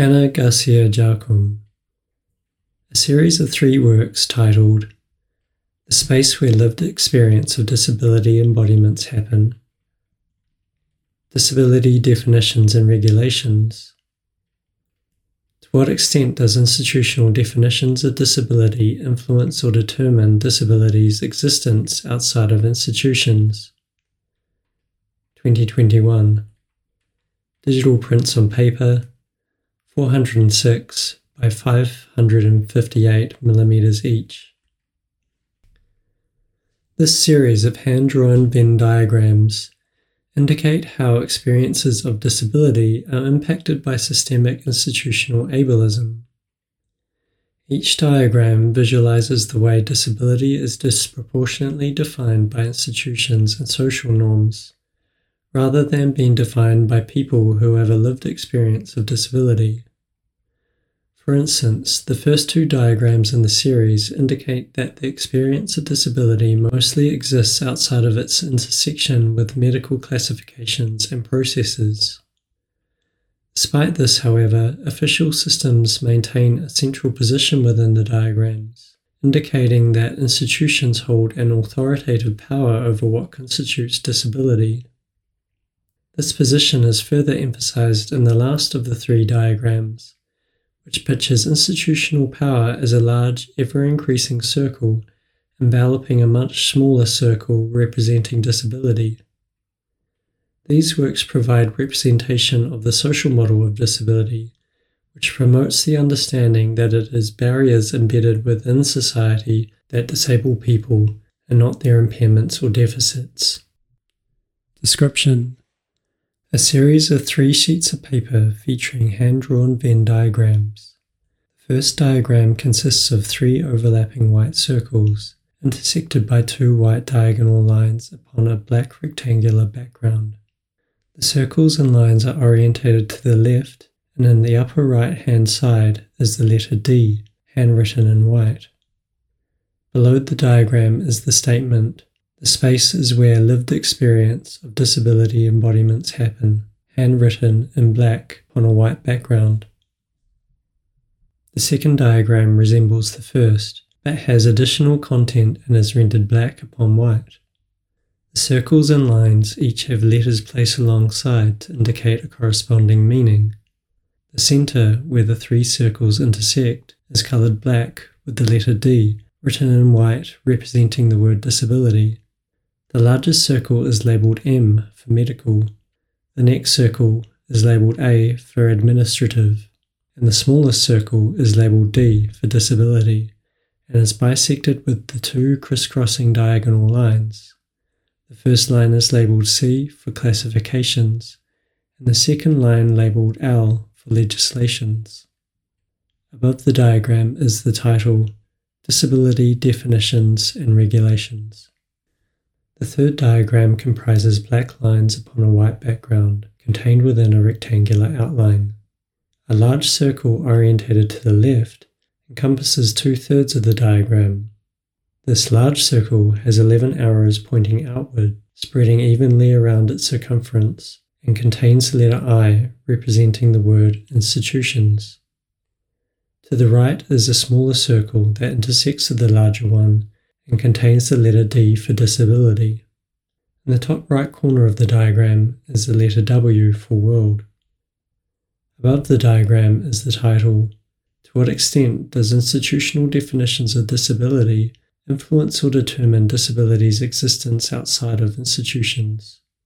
Ana Garcia Jarcon, a series of three works titled The Space Where Lived Experience of Disability Embodiments Happen, Disability Definitions and Regulations. To what extent does institutional definitions of disability influence or determine disability's existence outside of institutions? 2021. Digital prints on paper 406 by 558 millimeters each. This series of hand drawn Venn diagrams indicate how experiences of disability are impacted by systemic institutional ableism. Each diagram visualizes the way disability is disproportionately defined by institutions and social norms rather than being defined by people who have a lived experience of disability. For instance, the first two diagrams in the series indicate that the experience of disability mostly exists outside of its intersection with medical classifications and processes. Despite this, however, official systems maintain a central position within the diagrams, indicating that institutions hold an authoritative power over what constitutes disability. This position is further emphasized in the last of the three diagrams, which pictures institutional power as a large, ever increasing circle enveloping a much smaller circle representing disability. These works provide representation of the social model of disability, which promotes the understanding that it is barriers embedded within society that disable people and not their impairments or deficits. Description a series of three sheets of paper featuring hand drawn Venn diagrams. The first diagram consists of three overlapping white circles, intersected by two white diagonal lines upon a black rectangular background. The circles and lines are orientated to the left, and in the upper right hand side is the letter D, handwritten in white. Below the diagram is the statement the space is where lived experience of disability embodiments happen, handwritten in black on a white background. The second diagram resembles the first, but has additional content and is rendered black upon white. The circles and lines each have letters placed alongside to indicate a corresponding meaning. The centre, where the three circles intersect, is coloured black with the letter D written in white representing the word disability. The largest circle is labelled M for medical, the next circle is labelled A for administrative, and the smallest circle is labelled D for disability and is bisected with the two crisscrossing diagonal lines. The first line is labelled C for classifications, and the second line labelled L for legislations. Above the diagram is the title Disability Definitions and Regulations. The third diagram comprises black lines upon a white background contained within a rectangular outline. A large circle orientated to the left encompasses two thirds of the diagram. This large circle has 11 arrows pointing outward, spreading evenly around its circumference, and contains the letter I representing the word institutions. To the right is a smaller circle that intersects with the larger one and contains the letter D for disability. In the top right corner of the diagram is the letter W for world. Above the diagram is the title To what extent does institutional definitions of disability influence or determine disability's existence outside of institutions?